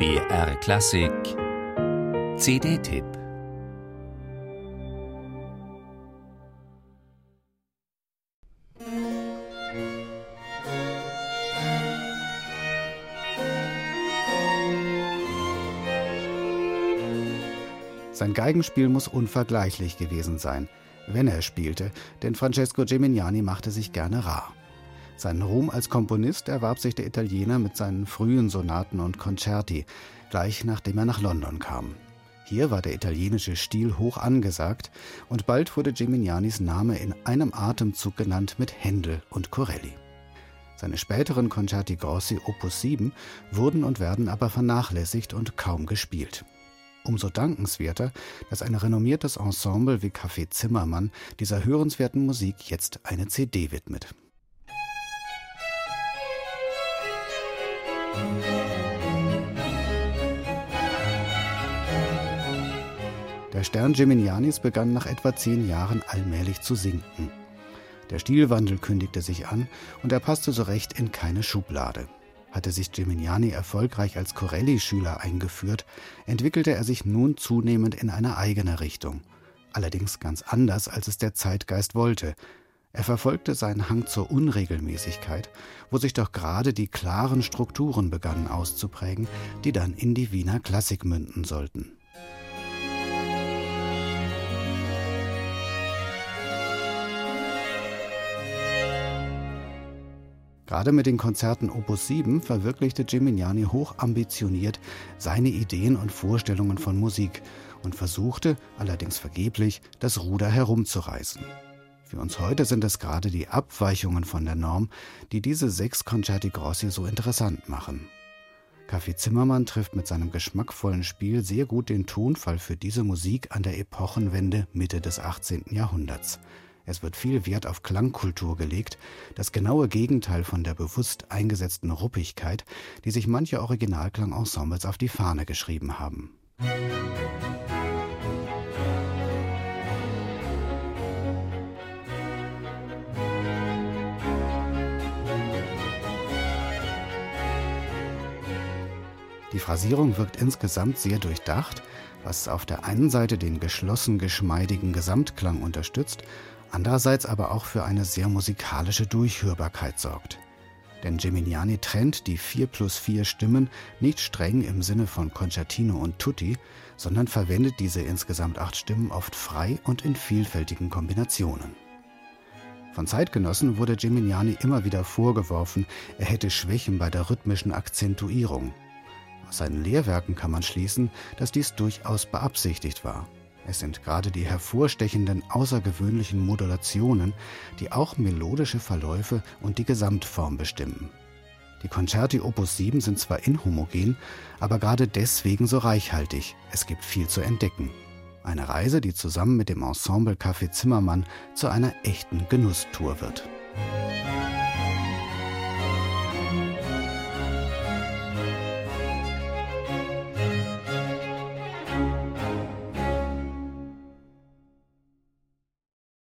BR Klassik CD-Tipp Sein Geigenspiel muss unvergleichlich gewesen sein, wenn er spielte, denn Francesco Gimignani machte sich gerne rar. Seinen Ruhm als Komponist erwarb sich der Italiener mit seinen frühen Sonaten und Concerti, gleich nachdem er nach London kam. Hier war der italienische Stil hoch angesagt und bald wurde Geminianis Name in einem Atemzug genannt mit Händel und Corelli. Seine späteren Concerti Grossi Opus 7 wurden und werden aber vernachlässigt und kaum gespielt. Umso dankenswerter, dass ein renommiertes Ensemble wie Café Zimmermann dieser hörenswerten Musik jetzt eine CD widmet. Der Stern Geminianis begann nach etwa zehn Jahren allmählich zu sinken. Der Stilwandel kündigte sich an und er passte so recht in keine Schublade. Hatte sich Geminiani erfolgreich als Corelli-Schüler eingeführt, entwickelte er sich nun zunehmend in eine eigene Richtung. Allerdings ganz anders, als es der Zeitgeist wollte, er verfolgte seinen Hang zur Unregelmäßigkeit, wo sich doch gerade die klaren Strukturen begannen auszuprägen, die dann in die Wiener Klassik münden sollten. Gerade mit den Konzerten Opus 7 verwirklichte Gimignani hoch ambitioniert seine Ideen und Vorstellungen von Musik und versuchte, allerdings vergeblich, das Ruder herumzureißen. Für uns heute sind es gerade die Abweichungen von der Norm, die diese sechs Concerti Grossi so interessant machen. Café Zimmermann trifft mit seinem geschmackvollen Spiel sehr gut den Tonfall für diese Musik an der Epochenwende Mitte des 18. Jahrhunderts. Es wird viel Wert auf Klangkultur gelegt, das genaue Gegenteil von der bewusst eingesetzten Ruppigkeit, die sich manche Originalklangensembles auf die Fahne geschrieben haben. Die Phrasierung wirkt insgesamt sehr durchdacht, was auf der einen Seite den geschlossen geschmeidigen Gesamtklang unterstützt, andererseits aber auch für eine sehr musikalische Durchhörbarkeit sorgt. Denn Geminiani trennt die 4 plus 4 Stimmen nicht streng im Sinne von Concertino und Tutti, sondern verwendet diese insgesamt acht Stimmen oft frei und in vielfältigen Kombinationen. Von Zeitgenossen wurde Geminiani immer wieder vorgeworfen, er hätte Schwächen bei der rhythmischen Akzentuierung. Aus seinen Lehrwerken kann man schließen, dass dies durchaus beabsichtigt war. Es sind gerade die hervorstechenden, außergewöhnlichen Modulationen, die auch melodische Verläufe und die Gesamtform bestimmen. Die Concerti Opus 7 sind zwar inhomogen, aber gerade deswegen so reichhaltig. Es gibt viel zu entdecken. Eine Reise, die zusammen mit dem Ensemble Café Zimmermann zu einer echten Genusstour wird.